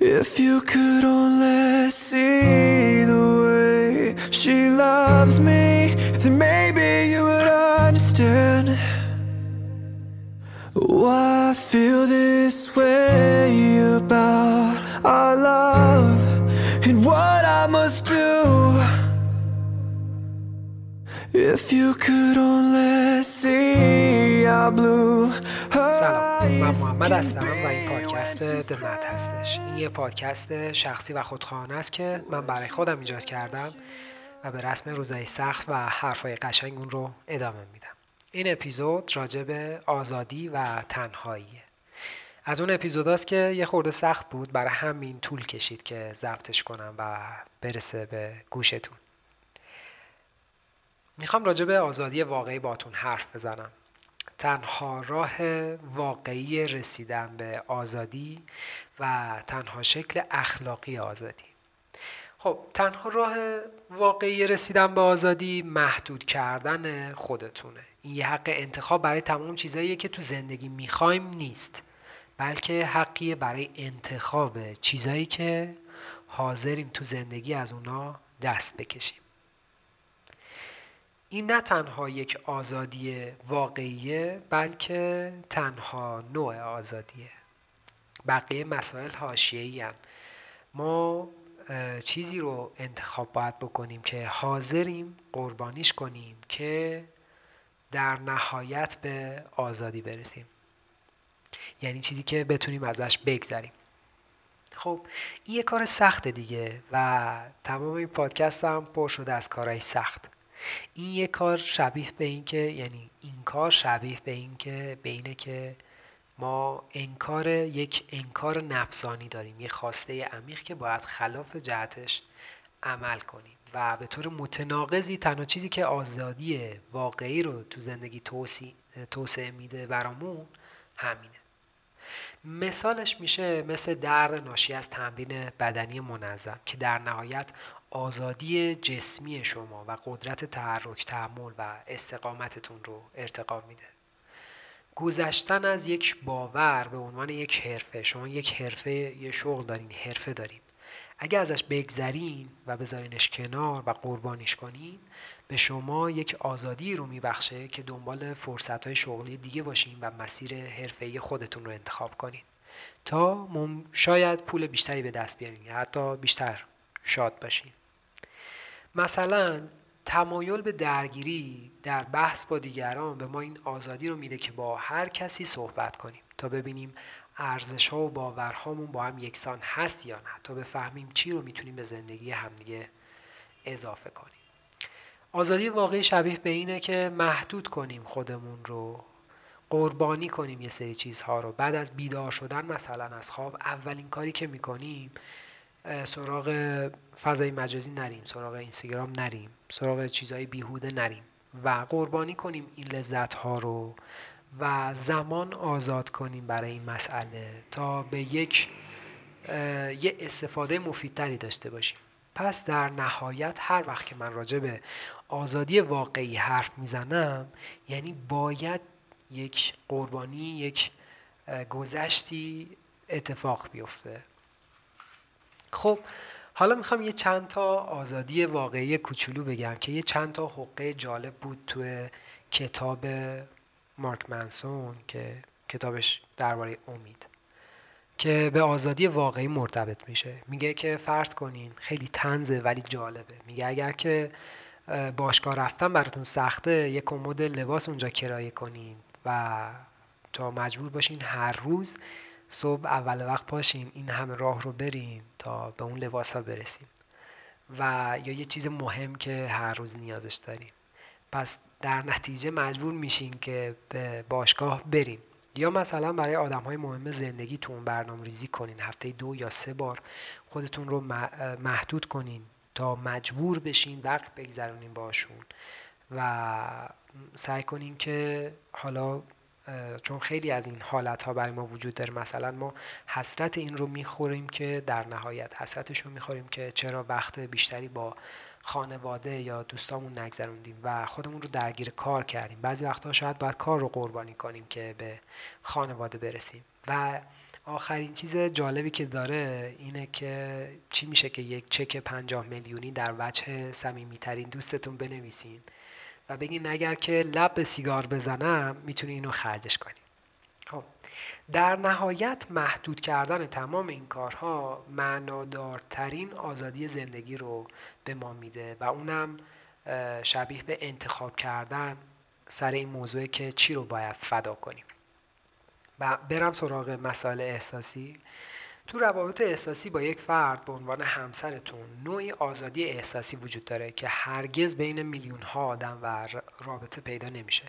If you could only see the way she loves me, then maybe you would understand why I feel this way about our love and what I must do. If you could only see our blue من محمد هستم و این پادکست دمت هستش. این یه پادکست شخصی و خودخواهانه است که من برای خودم ایجاد کردم و به رسم روزای سخت و حرفای قشنگ اون رو ادامه میدم. این اپیزود راجع به آزادی و تنهاییه. از اون اپیزوداست که یه خورده سخت بود برای همین طول کشید که ضبطش کنم و برسه به گوشتون. می‌خوام راجع به آزادی واقعی باتون حرف بزنم. تنها راه واقعی رسیدن به آزادی و تنها شکل اخلاقی آزادی. خب تنها راه واقعی رسیدن به آزادی محدود کردن خودتونه. این یه حق انتخاب برای تمام چیزاییه که تو زندگی می‌خوایم نیست بلکه حقیه برای انتخاب چیزایی که حاضریم تو زندگی از اونا دست بکشیم. این نه تنها یک آزادی واقعیه بلکه تنها نوع آزادیه. بقیه مسائل حاشیه‌ای ما چیزی رو انتخاب باید بکنیم که حاضریم قربانیش کنیم که در نهایت به آزادی برسیم. یعنی چیزی که بتونیم ازش بگذریم. خب این یه کار سخته دیگه و تمام این پادکست هم پر شده از کارهای سخت. این یه کار شبیه به این که یعنی این کار شبیه به این که به اینه که ما انکار یک انکار نفسانی داریم یه خواسته عمیق که باید خلاف جهتش عمل کنیم. و به طور متناقضی تنها چیزی که آزادی واقعی رو تو زندگی توسعه میده برامون همینه. مثالش میشه مثل درد ناشی از تمرین بدنی منظم که در نهایت آزادی جسمی شما و قدرت تحرک تحمل و استقامتتون رو ارتقا میده. گذشتن از یک باور به عنوان یک حرفه. شما یک حرفه یه شغل دارین حرفه دارین. اگه ازش بگذرین و بذارینش کنار و قربانیش کنین به شما یک آزادی رو میبخشه که دنبال فرصت های شغلی دیگه باشین و مسیر حرفه‌ای خودتون رو انتخاب کنین. تا. شاید پول بیشتری به دست بیارین یا حتی بیشتر شاد باشین مثلا تمایل به درگیری در بحث با دیگران به ما این آزادی رو میده که با هر کسی صحبت کنیم تا ببینیم ارزش ها و باورهامون با هم یکسان هست یا نه تا بفهمیم چی رو می‌تونیم به زندگی همدیگه اضافه کنیم. آزادی واقعی شبیه به اینه که محدود کنیم خودمون رو قربانی کنیم یه سری چیزها رو. بعد از بیدار شدن مثلا از خواب اولین کاری که می‌کنیم سراغ فضای مجازی نریم سراغ اینستاگرام نریم سراغ چیزهای بیهوده نریم و قربانی کنیم این لذت ها رو و زمان آزاد کنیم برای این مسئله تا به یک یه استفاده مفیدتری داشته باشیم. پس در نهایت هر وقت که من راجع به آزادی واقعی حرف می‌زنم یعنی باید یک قربانی یک گذشتی اتفاق بیفته. خب حالا می‌خوام یه چند تا آزادی واقعی کوچولو بگم که یه چند تا حقه جالب بود توی کتاب مارک منسون که کتابش درباره امید که به آزادی واقعی مرتبط میشه. میگه که فرض کنین خیلی تنزه ولی جالبه. میگه اگر که اه، باشگاه رفتن براتون سخته یه کمد لباس اونجا کرایه کنین و تا مجبور باشین هر روز صبح اول وقت پاشین این همه راه رو برین تا به اون لباس ها برسین و یا یه چیز مهم که هر روز نیازش دارین پس در نتیجه مجبور میشین که به باشگاه برین. یا مثلا برای آدم های مهم زندگیتون برنامه ریزی کنین. هفته دو یا سه بار خودتون رو محدود کنین تا مجبور بشین وقت بگذرونین باشون. و سعی کنین که حالا چون خیلی از این حالت ها برای ما وجود داره. مثلا ما حسرت این رو می‌خوریم که در نهایت حسرتش رو می‌خوریم که چرا وقت بیشتری با خانواده یا دوستامون نگذروندیم و خودمون رو درگیر کار کردیم. بعضی وقتها شاید باید کار رو قربانی کنیم که به خانواده برسیم. و آخرین چیز جالبی که داره اینه که چی میشه که یک چک پنجاه میلیونی در وجه صمیمیترین دوستتون بنویسین. و بگین اگر که لب به سیگار بزنم می‌تونی اینو خرجش کنی. خب در نهایت محدود کردن تمام این کارها معنادارترین آزادی زندگی رو به ما میده و اونم شبیه به انتخاب کردن سر این موضوع که چی رو باید فدا کنیم. و برم سراغ مسائل احساسی. تو روابط احساسی با یک فرد به عنوان همسرتون نوعی آزادی احساسی وجود داره که هرگز بین میلیون ها آدم و رابطه پیدا نمیشه.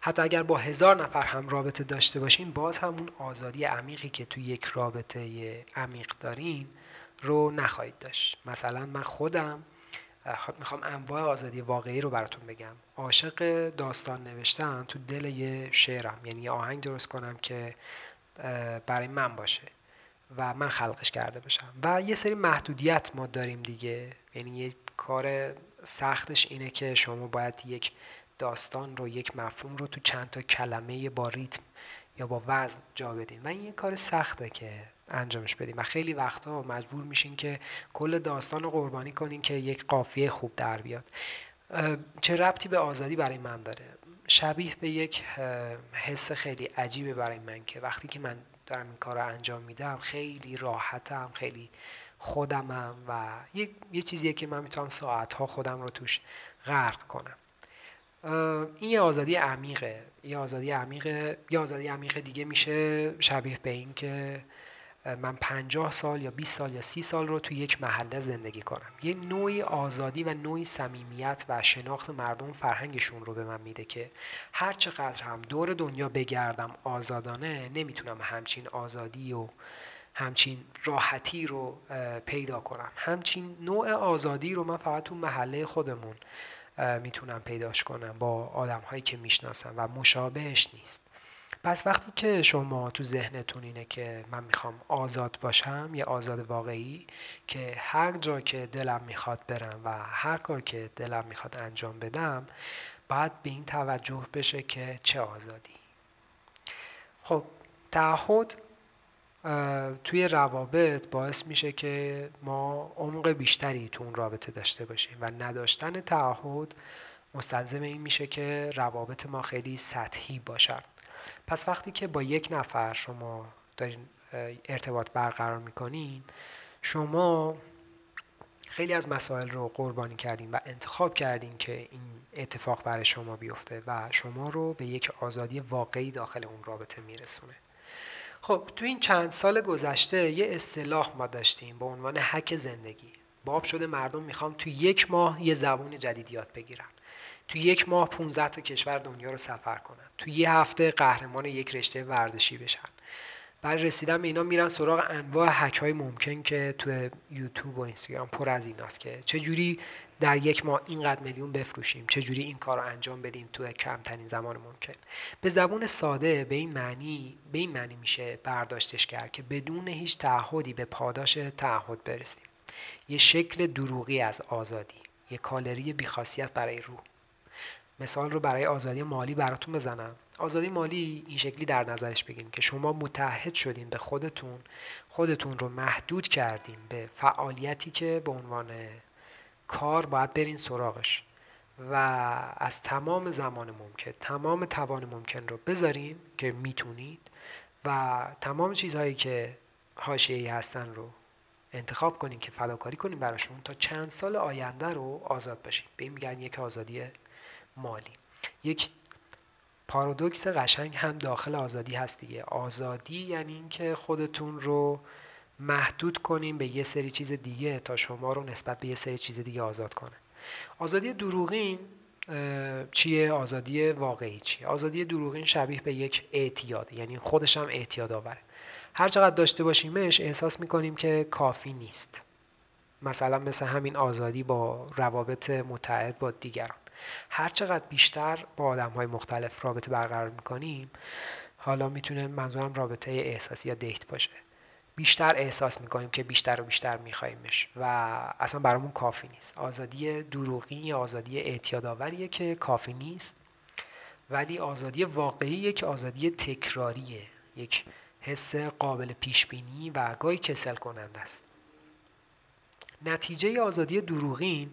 حتی اگر با هزار نفر هم رابطه داشته باشین باز همون آزادی عمیقی که تو یک رابطه عمیق دارین رو نخواهید داشت. مثلا من خودم می‌خوام انواع آزادی واقعی رو براتون بگم. عاشق داستان نوشتن تو دل یه شعرم. یعنی یه آهنگ درست کنم که برای من باشه. و من خلقش کرده باشم. و یه سری محدودیت ما داریم دیگه. یعنی یه کار سختش اینه که شما باید یک داستان رو یک مفهوم رو تو چند تا کلمه با ریتم یا با وزن جا بدین. و این یه کار سخته که انجامش بدیم. و خیلی وقتها مجبور میشین که کل داستان رو قربانی کنین که یک قافیه خوب در بیاد. چه ربطی به آزادی برای من داره؟ شبیه به یک حس خیلی عجیبه برای من که وقتی که من دارم این کار رو انجام میدم خیلی راحتم خیلی خودمم و یه, یه چیزیه که من می‌تونم ساعتها خودم رو توش غرق کنم. این یه آزادی عمیقه. یه آزادی عمیقه یه آزادی عمیقه دیگه میشه شبیه به این که من پنجاه سال یا 20 سال یا سی سال رو توی یک محله زندگی کنم. یه نوعی آزادی و نوعی صمیمیت و شناخت مردم فرهنگشون رو به من میده که هر چقدر هم دور دنیا بگردم آزادانه نمی‌تونم همچین آزادی و همچین راحتی رو پیدا کنم. همچین نوع آزادی رو من فقط تو محله خودمون می‌تونم پیداش کنم با آدم هایی که می‌شناسم و مشابهش نیست. پس وقتی که شما تو ذهنتون اینه که من می‌خوام آزاد باشم یه آزاد واقعی که هر جا که دلم می‌خواد برم و هر کار که دلم می‌خواد انجام بدم باید به این توجه بشه که چه آزادی. خب تعهد توی روابط باعث میشه که ما عمق بیشتری تو اون رابطه داشته باشیم و نداشتن تعهد مستلزم این میشه که روابط ما خیلی سطحی باشن. پس وقتی که با یک نفر شما دارین ارتباط برقرار می‌کنین شما خیلی از مسائل رو قربانی کردین و انتخاب کردین که این اتفاق برای شما بیفته و شما رو به یک آزادی واقعی داخل اون رابطه میرسونه. خب تو این چند سال گذشته یه اصطلاح ما داشتیم به عنوان حک زندگی. باب شده مردم می‌خوام تو یک ماه یه زبون جدید یاد بگیرن. تو یک ماه 15 تا کشور دنیا رو سفر کنن. تو یه هفته قهرمان یک رشته ورزشی بشن. برای رسیدن به اینا میرن سراغ انواع حک های ممکن که تو یوتیوب و اینستاگرام پر از ایناست که چه جوری در یک ماه اینقدر میلیون بفروشیم چه جوری این کار رو انجام بدیم تو کمترین زمان ممکن. به زبون ساده به این معنی به این معنی میشه برداشتش کرد که بدون هیچ تعهدی به پاداش تعهد برسیم. یه شکل دروغی از آزادی یه کالری بیخاصیت برای روح. مثال رو برای آزادی مالی براتون بزنم. آزادی مالی این شکلی در نظرش بگیریم که شما متحد شدین به خودتون خودتون رو محدود کردین به فعالیتی که به عنوان کار باید برین سراغش و از تمام زمان ممکن تمام توان ممکن رو بذارین که می‌تونید و تمام چیزهایی که حاشیه‌ای هستن رو انتخاب کنین که فداکاری کنین براشون تا چند سال آینده رو آزاد باشین به این میگن یک آزادی مالی. یک پارادوکس قشنگ هم داخل آزادی هست دیگه. آزادی یعنی اینکه خودتون رو محدود کنیم به یه سری چیز دیگه تا شما رو نسبت به یه سری چیز دیگه آزاد کنه. آزادی دروغین چیه؟ آزادی واقعی چیه؟ آزادی دروغین شبیه به یک اعتیاد یعنی خودش هم اعتیاد آوره. هر چقدر داشته باشیمش احساس می‌کنیم که کافی نیست. مثلا مثل همین آزادی با روابط متعهد با دیگران. هر چقدر بیشتر با آدم های مختلف رابطه برقرار می‌کنیم حالا می‌تونه منظورم رابطه احساسی یا دیت باشه. بیشتر احساس می‌کنیم که بیشتر و بیشتر میخوایمش و اصلا برامون کافی نیست. آزادی دروغی یا آزادی اعتیادآوریه که کافی نیست ولی آزادی واقعی یک آزادی تکراریه. یک حس قابل پیش بینی و گاهی کسل کننده است. نتیجه آزادی دروغین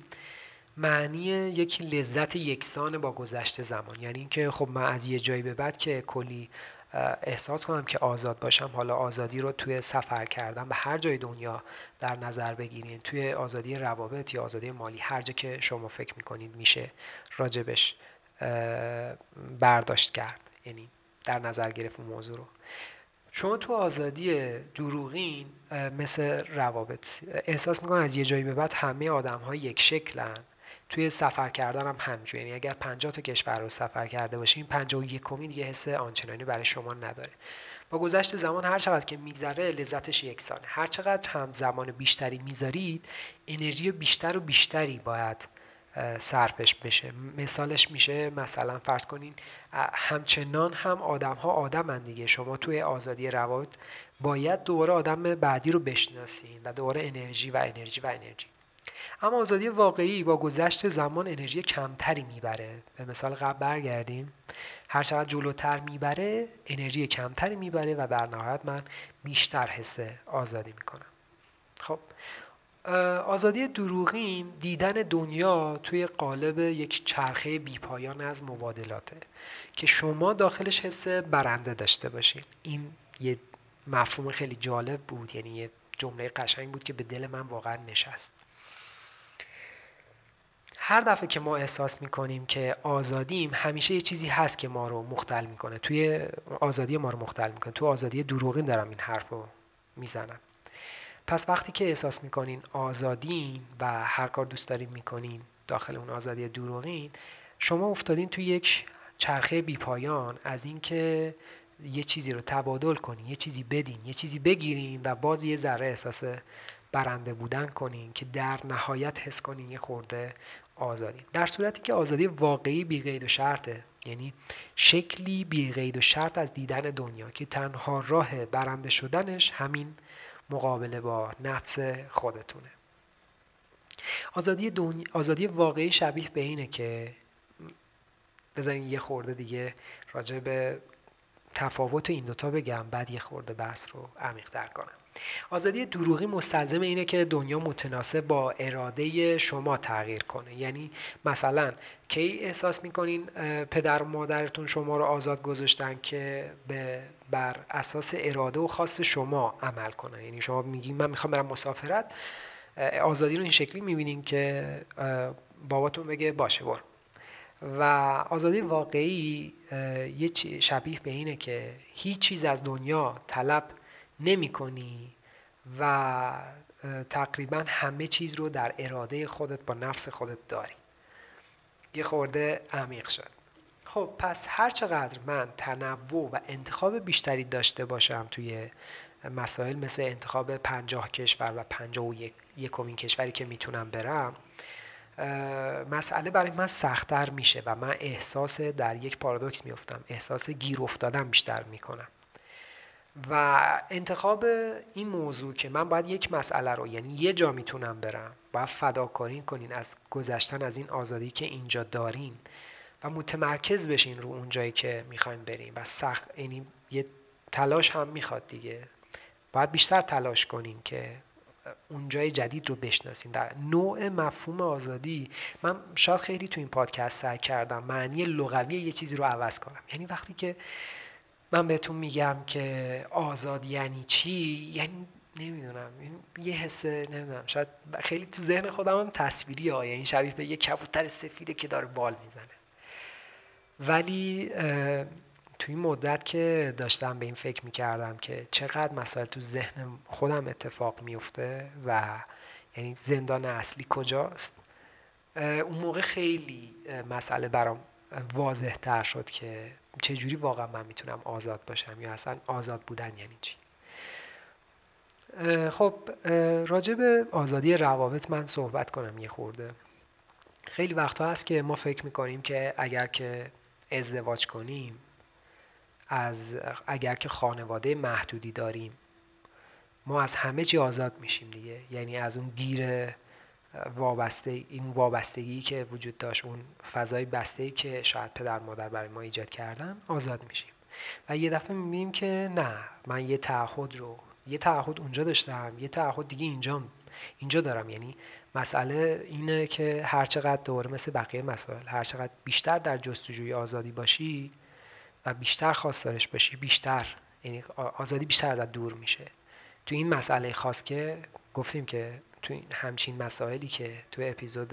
معنی یک لذت یکسان با گذشت زمان. یعنی اینکه خب من از یه جایی به بعد که کلی احساس کنم که آزاد باشم حالا آزادی رو توی سفر کردن به هر جای دنیا در نظر بگیرین. توی آزادی روابط یا آزادی مالی هر جا که شما فکر می‌کنید میشه راجبش برداشت کرد. یعنی در نظر گرفت اون موضوع رو. شما تو آزادی دروغین مثل روابط احساس می‌کنن از یه جایی به بعد همه آدم ها یک شکلن؟ توی سفر کردن هم همجور یعنی اگر 50 تا کشور رو سفر کرده باشین 51 کمی دیگه حس آنچنانی برای شما نداره. با گذشت زمان هر چقدر که میگذره لذتش یکسانه. هر چقدر هم زمان بیشتری می‌ذارید انرژی بیشتر و بیشتری باید صرفش بشه. مثالش میشه مثلا فرض کنین همچنان هم آدم ها آدم دیگه. شما توی آزادی روابط باید دوباره آدم بعدی رو بشناسین و دوباره انرژی و انرژی و انرژی. اما آزادی واقعی با گذشت زمان انرژی کمتری می‌بره. به مثال قبل برگردیم. هر چقدر جلوتر می‌بره انرژی کمتری می‌بره و در نهایت من بیشتر حس آزادی می‌کنم. خب آزادی دروغین دیدن دنیا توی قالب یک چرخه بیپایان از مبادلاته که شما داخلش حس برنده داشته باشین. این یه مفهوم خیلی جالب بود یعنی یه جمله قشنگ بود که به دل من واقعا نشست. هر دفعه که ما احساس می‌کنیم که آزادیم همیشه یه چیزی هست که ما رو مختل می‌کنه. توی آزادی ما رو مختل می‌کنه. تو آزادی دروغین دارم این حرف رو می‌زنم. پس وقتی که احساس می‌کنین آزادین و هر کار دوست دارین می‌کنین داخل اون آزادی دروغین شما افتادین توی یک چرخه بیپایان از اینکه یه چیزی رو تبادل کنین یه چیزی بدین یه چیزی بگیرین و باز یه ذره احساس برنده بودن کنین که در نهایت حس کنین یه خورده آزادی. در صورتی که آزادی واقعی بی قید و شرطه. یعنی شکلی بی قید و شرط از دیدن دنیا که تنها راه برنده شدنش همین مقابله با نفس خودتونه. آزادی, دنیا، آزادی واقعی شبیه به اینه که بذارین یه خورده دیگه راجع به تفاوت این دوتا بگم بعد یه خورده بحث رو عمیق‌تر کنم. آزادی دروغی مستلزم اینه که دنیا متناسب با اراده شما تغییر کنه. یعنی مثلا کی احساس می‌کنین پدر و مادرتون شما رو آزاد گذاشتن که به بر اساس اراده و خواست شما عمل کنن؟ یعنی شما میگین من می‌خوام برم مسافرت آزادی رو این شکلی می‌بینین که باباتون بگه باشه برو. و آزادی واقعی یه شبیه به اینه که هیچ چیز از دنیا طلب نمی کنی و تقریبا همه چیز رو در اراده خودت با نفس خودت داری. یه خورده عمیق شد. خب پس هر چقدر من تنوع و انتخاب بیشتری داشته باشم توی مسائل مثل انتخاب پنجاه کشور و پنجاه و یک یکمین کشوری که می‌تونم برم مسئله برای من سختتر میشه و من احساس در یک پارادوکس میفتم احساس گیر افتادن بیشتر می‌کنم. و انتخاب این موضوع که من باید یک مسئله رو یعنی یه جا می‌تونم برم باید فداکاری کنین از گذشتن از این آزادی که اینجا دارین و متمرکز بشین رو اون جایی که می‌خوایم بریم و سخت یعنی یه تلاش هم می‌خواد دیگه. باید بیشتر تلاش کنین که اون جای جدید رو بشناسین. در نوع مفهوم آزادی من شاید خیلی تو این پادکست سعی کردم معنی لغوی یه چیزی رو عوض کنم. یعنی وقتی که من بهتون میگم که آزاد یعنی چی؟ یعنی نمی‌دونم. یه حسه نمی‌دونم. شاید خیلی تو ذهن خودم هم تصویری ها یعنی شبیه به یه کبوتر سفیده که داره بال می‌زنه. ولی توی این مدت که داشتم به این فکر می‌کردم که چقدر مسائل تو ذهن خودم اتفاق میفته و یعنی زندان اصلی کجاست اون موقع خیلی مسئله برام واضح تر شد که چجوری واقعا من می‌تونم آزاد باشم یا اصلا آزاد بودن یعنی چی؟ خب راجع به آزادی روابط من صحبت کنم یه خورده. خیلی وقتها هست که ما فکر می‌کنیم که اگر که ازدواج کنیم از اگر که خانواده محدودی داریم ما از همه چی آزاد میشیم دیگه. یعنی از اون گیر وابسته این وابستگی که وجود داشت اون فضای بسته که شاید پدر مادر برای ما ایجاد کردن آزاد میشیم. و یه دفعه می‌بینیم که نه من یه تعهد رو یه تعهد اونجا داشتم یه تعهد دیگه اینجا اینجا دارم. یعنی مسئله اینه که هر چقدر دوره مثل بقیه مسائل هر چقدر بیشتر در جستجوی آزادی باشی و بیشتر خواستارش باشی بیشتر یعنی آزادی بیشتر ازت دور میشه. تو این مسئله خاص که گفتیم که تو این همچین مسائلی که تو اپیزود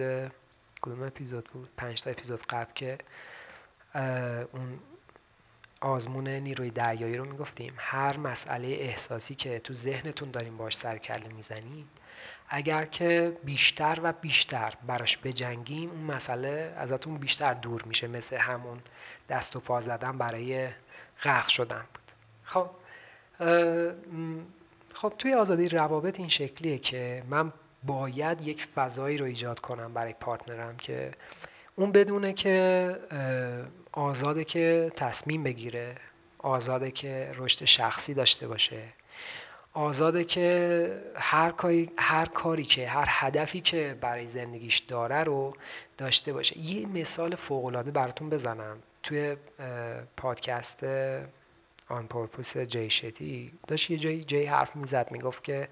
کدوم اپیزود بود؟ پنج تا اپیزود قبل که اون آزمون نیروی دریایی رو می‌گفتیم. هر مسئله احساسی که تو ذهنتون داریم باش سر کله می‌زنید اگر که بیشتر و بیشتر براش بجنگیم اون مسئله ازتون بیشتر دور میشه مثل همون دست و پا زدن برای غرق شدن بود. خب خب توی آزادی روابط این شکلیه که من باید یک فضایی رو ایجاد کنم برای پارتنرم که اون بدونه که آزاده که تصمیم بگیره آزاده که رشد شخصی داشته باشه آزاده که هر کاری, هر کاری که هر هدفی که برای زندگیش داره رو داشته باشه. یه مثال فوقالعاده براتون بزنم. توی پادکست آن پرپوس جی شتی داشت یه جایی جی حرف می‌زد می‌گفت که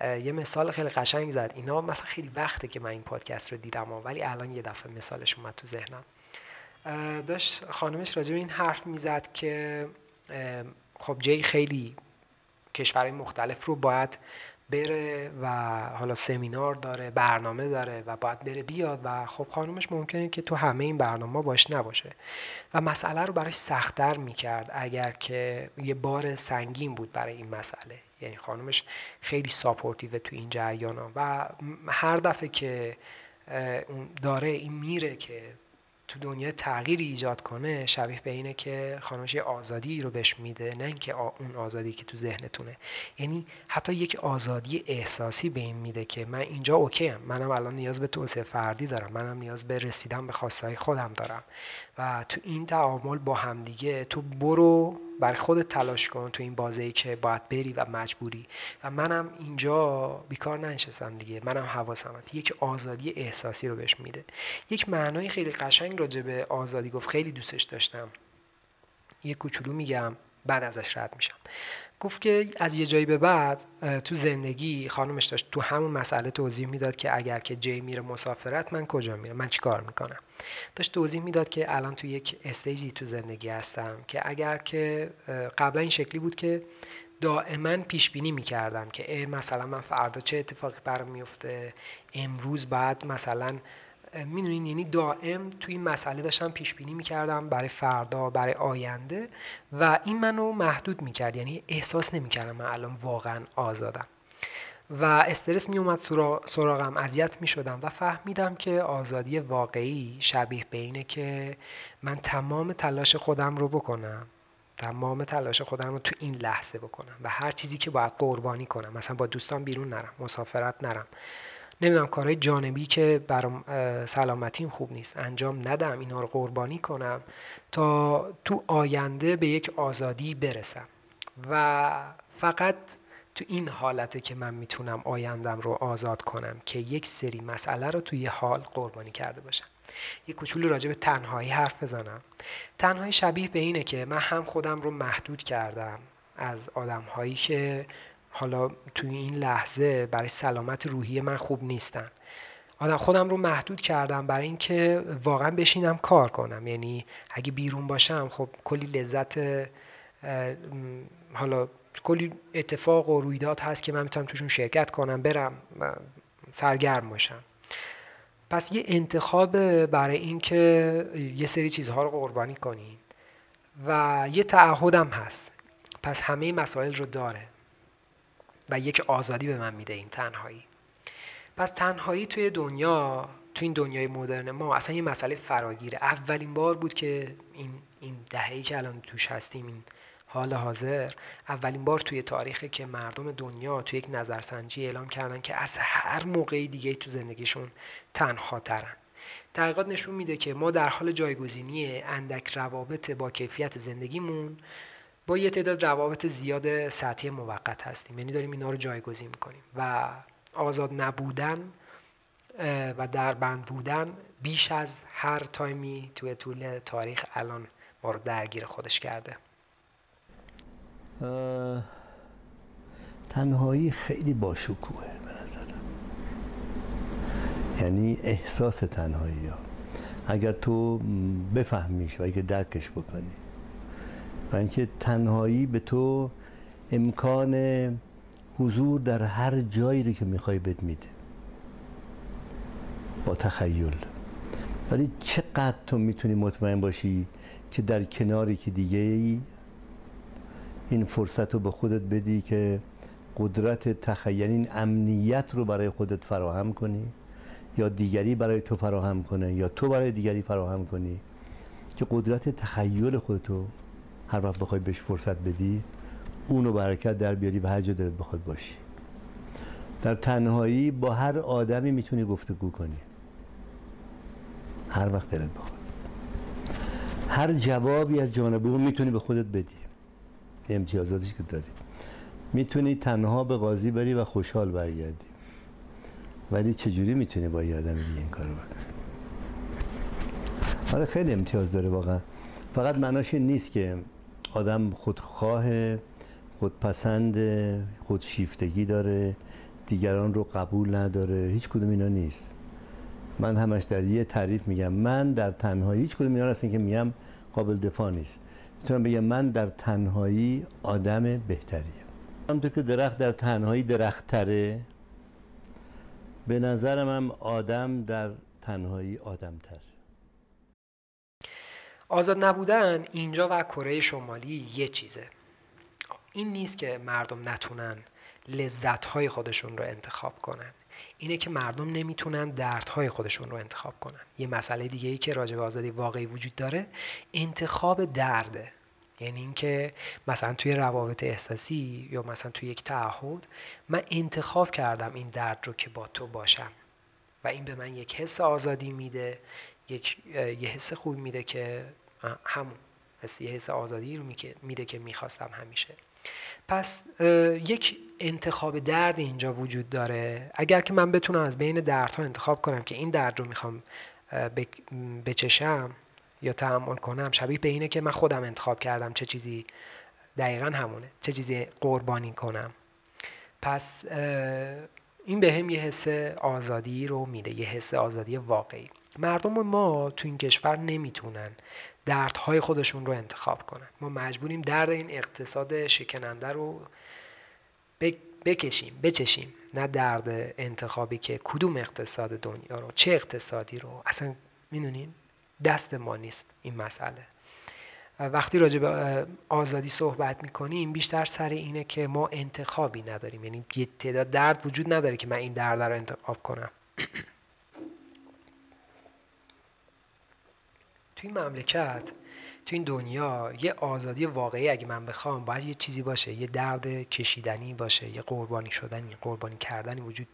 یه مثال خیلی قشنگ زد. اینا مثلا خیلی وقته که من این پادکست رو دیدم ولی الان یه دفعه مثالش اومد تو ذهنم. داشت خانمش راجع به این حرف می‌زد که خب جی خیلی کشورهای مختلف رو باید بره و حالا سمینار داره برنامه داره و باید بره بیاد و خب خانومش ممکنه که تو همه این برنامه باش نباشه. و مسئله رو براش سختتر می‌کرد اگر که یه بار سنگین بود برای این مسئله. یعنی خانومش خیلی supportive تو این جریان ها و هر دفعه که داره این میره که تو دنیا تغییری ایجاد کنه شبیه به اینه که خانمش آزادی رو بهش میده نه اینکه اون آزادی که تو ذهنتونه. یعنی حتی یک آزادی احساسی به این میده که من اینجا OK هم. منم الان نیاز به توسعه فردی دارم. منم نیاز به رسیدن به خواستهای خودم دارم. و تو این تعامل با همدیگه تو برو برای خودت تلاش کن تو این بازه ای که باید بری و مجبوری. و منم اینجا بیکار ننشستم دیگه. منم حواسم هست. یک آزادی احساسی رو بهش میده. یک معنای خیلی قشنگ راجع به آزادی گفت. خیلی دوستش داشتم. یه کوچولو میگم. بعد ازش رد میشم. گفت که از یه جایی به بعد تو زندگی خانمش داشت تو همون مسئله توضیح می‌داد که اگر که جی میره مسافرت من کجا میرم؟ من چیکار می‌کنم؟ داشت توضیح می‌داد که الان تو یک استیجی تو زندگی هستم که اگر که قبلا این شکلی بود که دائما پیش بینی می‌کردم که مثلا من فردا چه اتفاقی برام میفته امروز بعد مثلا می‌دونین یعنی دائم توی این مسئله داشتم پیش بینی می‌کردم برای فردا برای آینده و این منو محدود می‌کرد یعنی احساس نمی‌کردم من الان واقعا آزادم. و استرس می اومد سراغم اذیت می شدم و فهمیدم که آزادی واقعی شبیه به اینه که من تمام تلاش خودم رو بکنم. تمام تلاش خودم رو تو این لحظه بکنم و هر چیزی که باید قربانی کنم. مثلا با دوستان بیرون نرم مسافرت نرم. نمی‌دونم کارهای جانبی که برام سلامتیم خوب نیست انجام ندم اینا رو قربانی کنم تا تو آینده به یک آزادی برسم. و فقط تو این حالته که من می‌تونم آیندم رو آزاد کنم که یک سری مسئله رو توی حال قربانی کرده باشم. یه کوچولو راجع به تنهایی حرف بزنم. تنهایی شبیه به اینه که من هم خودم رو محدود کردم از آدم هایی که حالا توی این لحظه برای سلامت روحی من خوب نیستن. آدم خودم رو محدود کردم برای اینکه واقعا بشینم کار کنم. یعنی اگه بیرون باشم خب کلی لذت حالا کلی اتفاق و رویداد هست که من می‌تونم توشون شرکت کنم برم سرگرم باشم. پس یه انتخاب برای اینکه یه سری چیزها رو قربانی کنین و یه تعهدم هست. پس همه مسائل رو داره. و یک آزادی به من میده این تنهایی. پس تنهایی توی دنیا توی این دنیای مدرن ما اصلا یه مسئله فراگیره. اولین بار بود که این این دهه‌ای که الان توش هستیم این حال حاضر اولین بار توی تاریخی که مردم دنیا توی یک نظرسنجی اعلام کردن که از هر موقعی دیگه تو زندگیشون تنها ترن تحقیقات نشون میده که ما در حال جایگزینی اندک روابط با کیفیت زندگیمون با یه تعداد روابط زیاد سطحی موقت هستیم. یعنی داریم اینا رو جایگزین می‌کنیم و آزاد نبودن و در بند بودن بیش از هر تایمی توی طول تاریخ الان ما رو درگیر خودش کرده. تنهایی خیلی باشکوهه به نظرم. یعنی احساس تنهایی ها. اگر تو بفهمیش و اگر درکش بکنی. و اینکه تنهایی به تو امکان حضور در هر جایی رو که می‌خوای بد میده. با تخیل. ولی چقدر تو می‌تونی مطمئن باشی که در کناری که دیگه ای این فرصت رو به خودت بدی که قدرت تخیل این امنیت رو برای خودت فراهم کنی یا دیگری برای تو فراهم کنه یا تو برای دیگری فراهم کنی که قدرت تخیل خودتو هر وقت بخوای بهش فرصت بدی اونو برکت در بیاری و هر جا دلت بخواد باشی. در تنهایی با هر آدمی می‌تونی گفتگو کنی. هر وقت دلت بخواد. هر جوابی از جانب اون می‌تونی به خودت بدی. امتیازاتش که داری. می‌تونی تنها به قاضی بری و خوشحال برگردی. ولی چجوری می‌تونی با یه آدم دیگه این کارو بکنی؟ آره خیلی امتیاز داره واقعا. فقط معناش نیست که آدم خودخواه خودپسند خودشیفتگی داره دیگران رو قبول نداره هیچ کدوم اینا نیست. من همش در یه تعریف میگم من در تنهایی هیچ کدوم اینا هستن که میگم قابل دفاع نیست. می‌تونم بگم من در تنهایی آدم بهتریه. همونطور که درخت در تنهایی درخت تره به نظرم هم آدم در تنهایی آدم تر آزاد نبودن اینجا و کره شمالی یه چیزه. این نیست که مردم نتونن لذتهای خودشون رو انتخاب کنن. اینه که مردم نمی‌تونن دردهای خودشون رو انتخاب کنن. یه مسئله دیگه ای که راجع به آزادی واقعی وجود داره انتخاب درده یعنی اینکه مثلا توی روابط احساسی یا مثلا توی یک تعهد من انتخاب کردم این درد رو که با تو باشم و این به من یک حس آزادی میده یک یه حس خوب میده که همون حس یه حس آزادی رو میده که می‌خواستم همیشه. پس یک انتخاب درد اینجا وجود داره. اگر که من بتونم از بین دردها انتخاب کنم که این درد رو می‌خوام بچشم یا تحمل کنم شبیه به اینه که من خودم انتخاب کردم چه چیزی دقیقا همونه چه چیزی قربانی کنم. پس این به هم یه حس آزادی رو میده یه حس آزادی واقعی. مردم ما تو این کشور نمی‌تونن دردهای خودشون رو انتخاب کنن. ما مجبوریم درد این اقتصاد شکننده رو بکشیم بچشیم. نه درد انتخابی که کدوم اقتصاد دنیا رو چه اقتصادی رو. اصلا می‌دونین؟ دست ما نیست این مسئله. وقتی راجع به آزادی صحبت می‌کنیم بیشتر سر اینه که ما انتخابی نداریم. یعنی یه تعداد درد وجود نداره که من این درد رو انتخاب کنم. توی این مملکت تو این دنیا یه آزادی واقعی اگه من بخوام باید یه چیزی باشه یه درد کشیدنی باشه یه قربانی شدنی قربانی کردنی وجود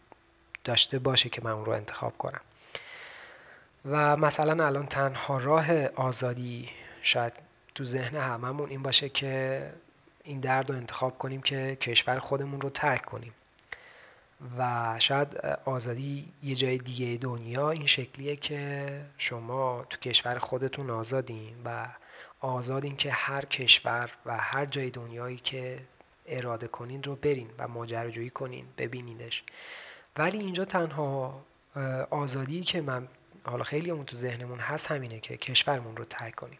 داشته باشه که من اون رو انتخاب کنم. و مثلا الان تنها راه آزادی شاید تو ذهن هممون این باشه که این درد رو انتخاب کنیم که کشور خودمون رو ترک کنیم. و شاید آزادی یه جای دیگه دنیا این شکلیه که شما تو کشور خودتون آزادین و آزادین که هر کشور و هر جای دنیایی که اراده کنین رو برین و ماجراجویی کنین ببینیدش ولی اینجا تنها آزادی که من حالا خیلی اون تو ذهنمون هست همینه که کشورمون رو ترک کنیم.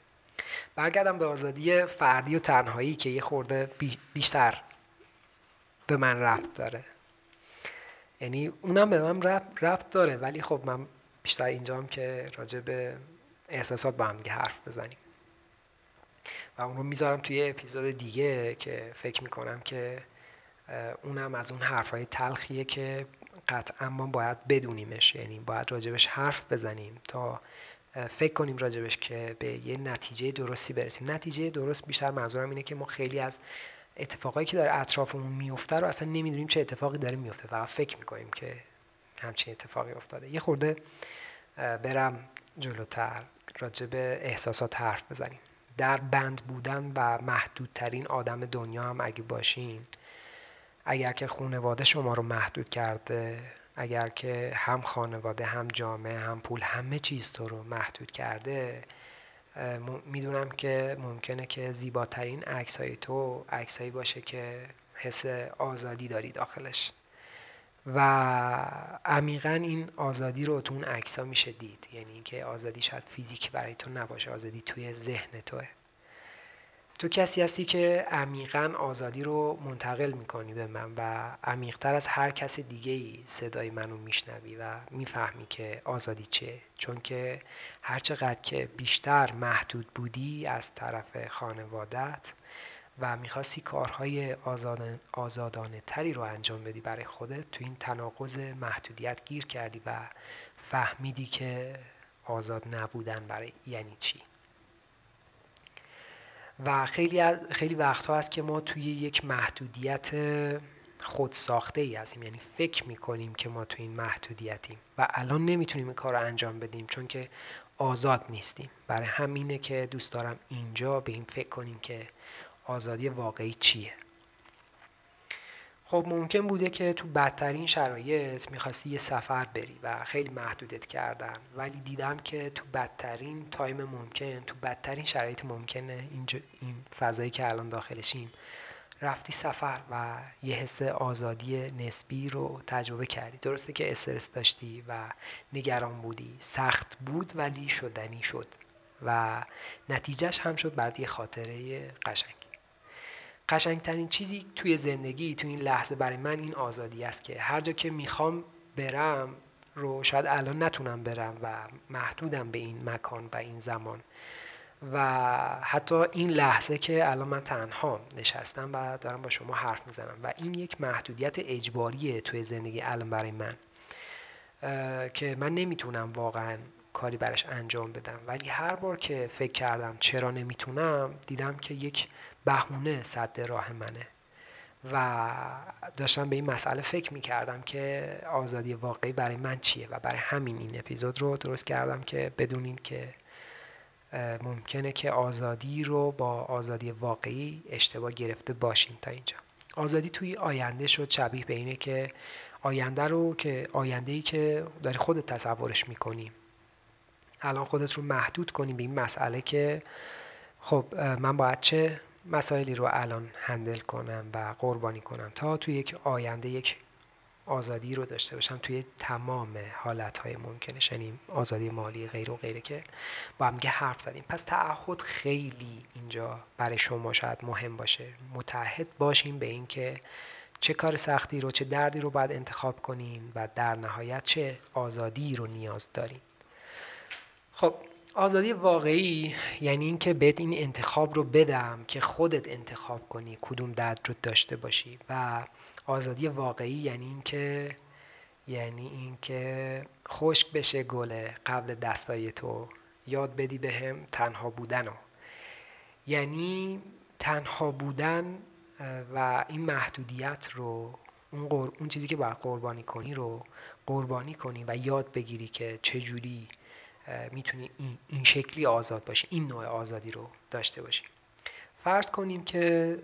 برگردم به آزادی فردی و تنهایی که یه خورده بیشتر به من رفت داره. یعنی اونم به من ربط داره. ولی خب من بیشتر اینجام که راجع به احساسات با هم دیگه حرف بزنیم. و اون رو می‌ذارم توی اپیزود دیگه که فکر می‌کنم که اونم از اون حرفهای تلخیه که قطعا ما باید بدونیمش. یعنی باید راجبش حرف بزنیم تا فکر کنیم راجبش که به یه نتیجه درستی برسیم. نتیجه درست بیشتر منظورم اینه که ما خیلی از اتفاقایی که داره اطرافمون میفته رو اصلا نمی‌دونیم چه اتفاقی داره میفته و فکر می‌کنیم که همچین اتفاقی افتاده. یه خورده برم جلوتر راجع به احساسات حرف بزنیم. در بند بودن و محدودترین آدم دنیا هم اگه باشین اگر که خانواده شما رو محدود کرده اگر که هم خانواده هم جامعه هم پول همه چیز تو رو محدود کرده می‌دونم که ممکنه که زیباترین عکسای تو عکسایی باشه که حس آزادی داری داخلش. و عمیقا این آزادی رو تو اون عکس میشه دید. یعنی اینکه آزادی شاید فیزیک برای تو نباشه آزادی توی ذهن توه. تو کسی هستی که عمیقا آزادی رو منتقل می‌کنی به من و عمیقتر از هر کس دیگه ای صدای منو میشنوی و می‌فهمی که آزادی چه. چون که هرچقدر که بیشتر محدود بودی از طرف خانوادت و می‌خواستی کارهای آزادانه تری رو انجام بدی برای خودت تو این تناقض محدودیت گیر کردی و فهمیدی که آزاد نبودن برای یعنی چی؟ و خیلی, خیلی وقتها هست که ما توی یک محدودیت خود ساخته ای هستیم. یعنی فکر می‌کنیم که ما توی این محدودیتیم و الان نمی‌تونیم این کار رو انجام بدیم چون که آزاد نیستیم. برای همینه که دوست دارم اینجا به این فکر کنیم که آزادی واقعی چیه. خب ممکن بوده که تو بدترین شرایط می‌خواستی یه سفر بری و خیلی محدودت کردن. ولی دیدم که تو بدترین تایم ممکن تو بدترین شرایط ممکنه این فضایی که الان داخلشیم رفتی سفر و یه حس آزادی نسبی رو تجربه کردی. درسته که استرس داشتی و نگران بودی. سخت بود ولی شدنی شد و نتیجهش هم شد برات یه خاطره قشنگ. قشنگترین چیزی توی زندگی توی این لحظه برای من این آزادی است که هر جا که می‌خوام برم رو شاید الان نتونم برم و محدودم به این مکان و این زمان. و حتی این لحظه که الان من تنها نشستم و دارم با شما حرف می‌زنم و این یک محدودیت اجباریه توی زندگی الان برای من که من نمی‌تونم واقعا کاری برش انجام بدم. ولی هر بار که فکر کردم چرا نمی‌تونم دیدم که یک بهونه صد راه منه. و داشتم به این مسئله فکر می‌کردم که آزادی واقعی برای من چیه و برای همین این اپیزود رو درست کردم که بدونین که ممکنه که آزادی رو با آزادی واقعی اشتباه گرفته باشین تا اینجا. آزادی توی آینده شد شبیه به اینه که آینده رو که آینده ای که داری خودت تصورش می‌کنی. الان خودت رو محدود کنی به این مسئله که خب من باید چه مسائلی رو الان هندل کنم و قربانی کنم تا توی یک آینده یک آزادی رو داشته باشم توی تمام حالتهای ممکنه. یعنی آزادی مالی غیر و غیره که با هم حرف زدیم. پس تعهد خیلی اینجا برای شما شاید مهم باشه. متحد باشیم به اینکه چه کار سختی رو چه دردی رو باید انتخاب کنین و در نهایت چه آزادی رو نیاز دارین. خب آزادی واقعی یعنی اینکه بهت این انتخاب رو بدم که خودت انتخاب کنی کدوم درد رو داشته باشی و آزادی واقعی یعنی اینکه یعنی اینکه خشک بشه گله قبل دستای تو. یاد بدی بهم به تنها بودن رو. یعنی تنها بودن و این محدودیت رو اون, اون چیزی که باید قربانی کنی رو قربانی کنی و یاد بگیری که چجوری می‌تونی این شکلی آزاد باشی این نوع آزادی رو داشته باشی فرض کنیم که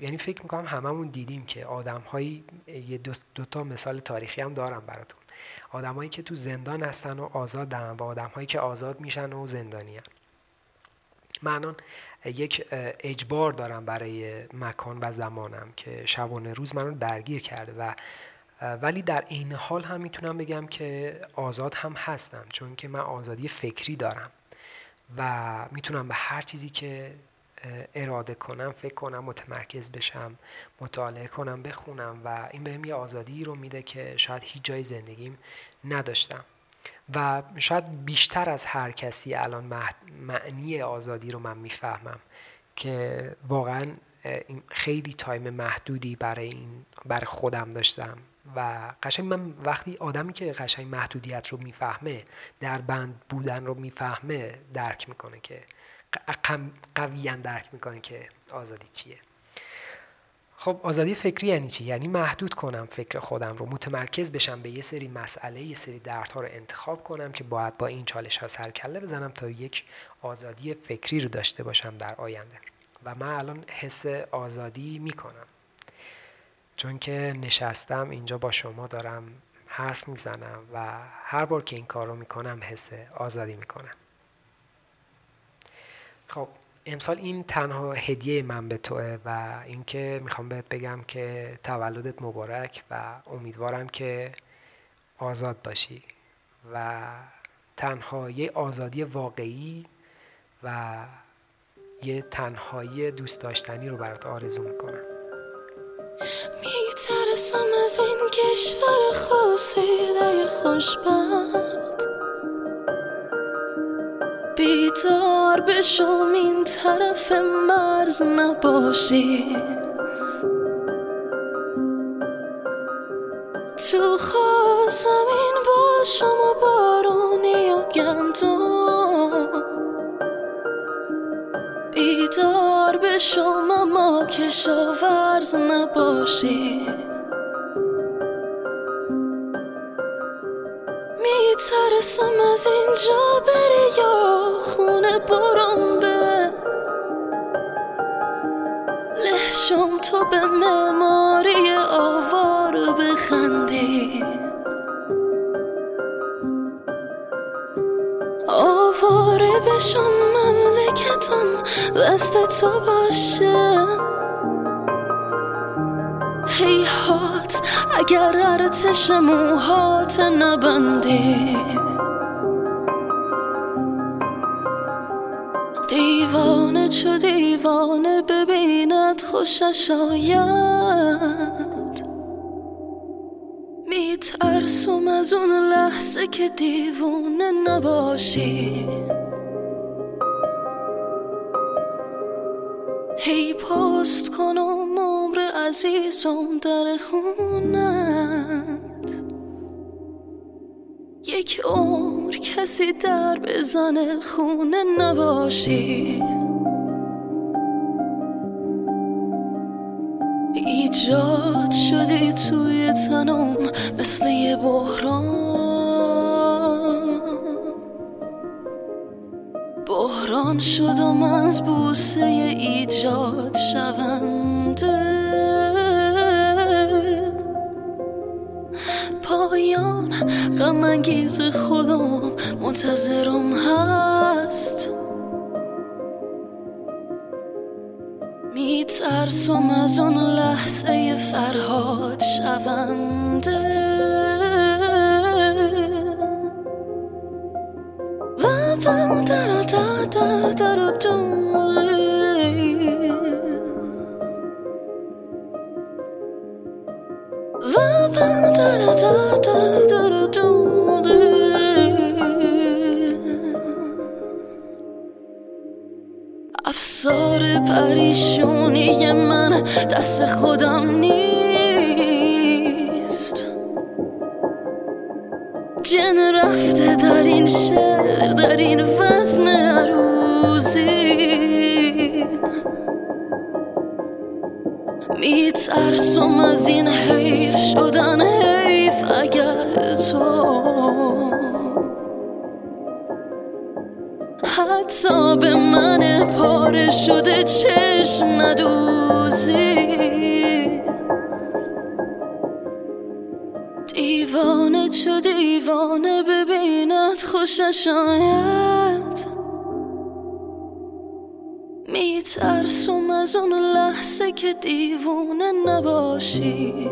یعنی فکر می‌کنم هممون دیدیم که آدم هایی یه دو, تا مثال تاریخی هم دارم براتون آدمایی که تو زندان هستن و آزادن و آدم هایی که آزاد میشن و زندانی هن. من یک اجبار دارم برای مکان و زمانم که شبانه روز منو درگیر کرده و ولی در این حال هم می‌تونم بگم که آزاد هم هستم چون که من آزادی فکری دارم و می‌تونم به هر چیزی که اراده کنم فکر کنم متمرکز بشم مطالعه کنم بخونم و این بهم یه آزادی رو میده که شاید هیچ جای زندگیم نداشتم. و شاید بیشتر از هر کسی الان معنی آزادی رو من می‌فهمم که واقعا خیلی تایم محدودی برای این برای خودم داشتم. و قشنگ من وقتی آدمی که قشنگ محدودیت رو می‌فهمه در بند بودن رو می‌فهمه درک می‌کنه که قویا درک می‌کنه که آزادی چیه. خب آزادی فکری یعنی چی؟ یعنی محدود کنم فکر خودم رو متمرکز بشم به یه سری مسئله یه سری دردها رو انتخاب کنم که باید با این چالش ها سرکله بزنم تا یک آزادی فکری رو داشته باشم در آینده. و من الان حس آزادی می‌کنم. چون که نشستم اینجا با شما دارم حرف می‌زنم و هر بار که این کار رو می‌کنم حس آزادی می‌کنم. خب امسال این تنها هدیه من به توه و اینکه می‌خوام بهت بگم که تولدت مبارک و امیدوارم که آزاد باشی و تنها یه آزادی واقعی و یه تنهایی دوست داشتنی رو برات آرزو می‌کنم. میترسم از این کشور خاصیده خوشبخت. بیدار بشم این طرف مرز نباشی. تو خواستم باشم و بارونی و گندم. بیدار بشم اما کشاورز نباشی میترسم از اینجا بری یا خونه برم به. لحشم تو به معماری آوار بخندی. آواره بشم مملکتم دست تو باشه. هیهات اگر ارتش موهات نبندی. دیوانه چو دیوانه ببیند خوشش آید. میترسم از اون لحظه که دیوانه نباشی. پست کنم عمر عزیزم در خونت. یک عمر کسی در بزنه خونه نباشی. ایجاد شدی توی تنم مثل یه بحران. بحران شدم از بوسه ایجاد شونده. پایان غم انگیز خودم منتظرم هست. میترسم از اون لحظه فرهاد شونده. دست خودم نیست. جن رفته در این شعر در این وزن عروزی میترسم از این حیف شدن حیف اگر تو. حتی به من پاره شده چشم ندوزی. دیوانه چو دیوانه ببیند خوشش آید. میترسم از اون لحظه که دیوانه نباشی.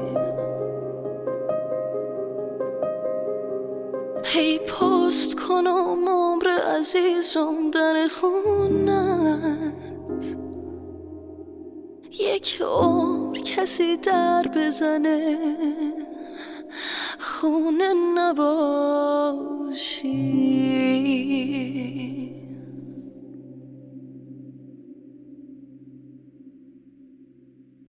هی پست کنم عمر عزیزم در خونت. یک عمر کسی در بزنه. خونه نباشی.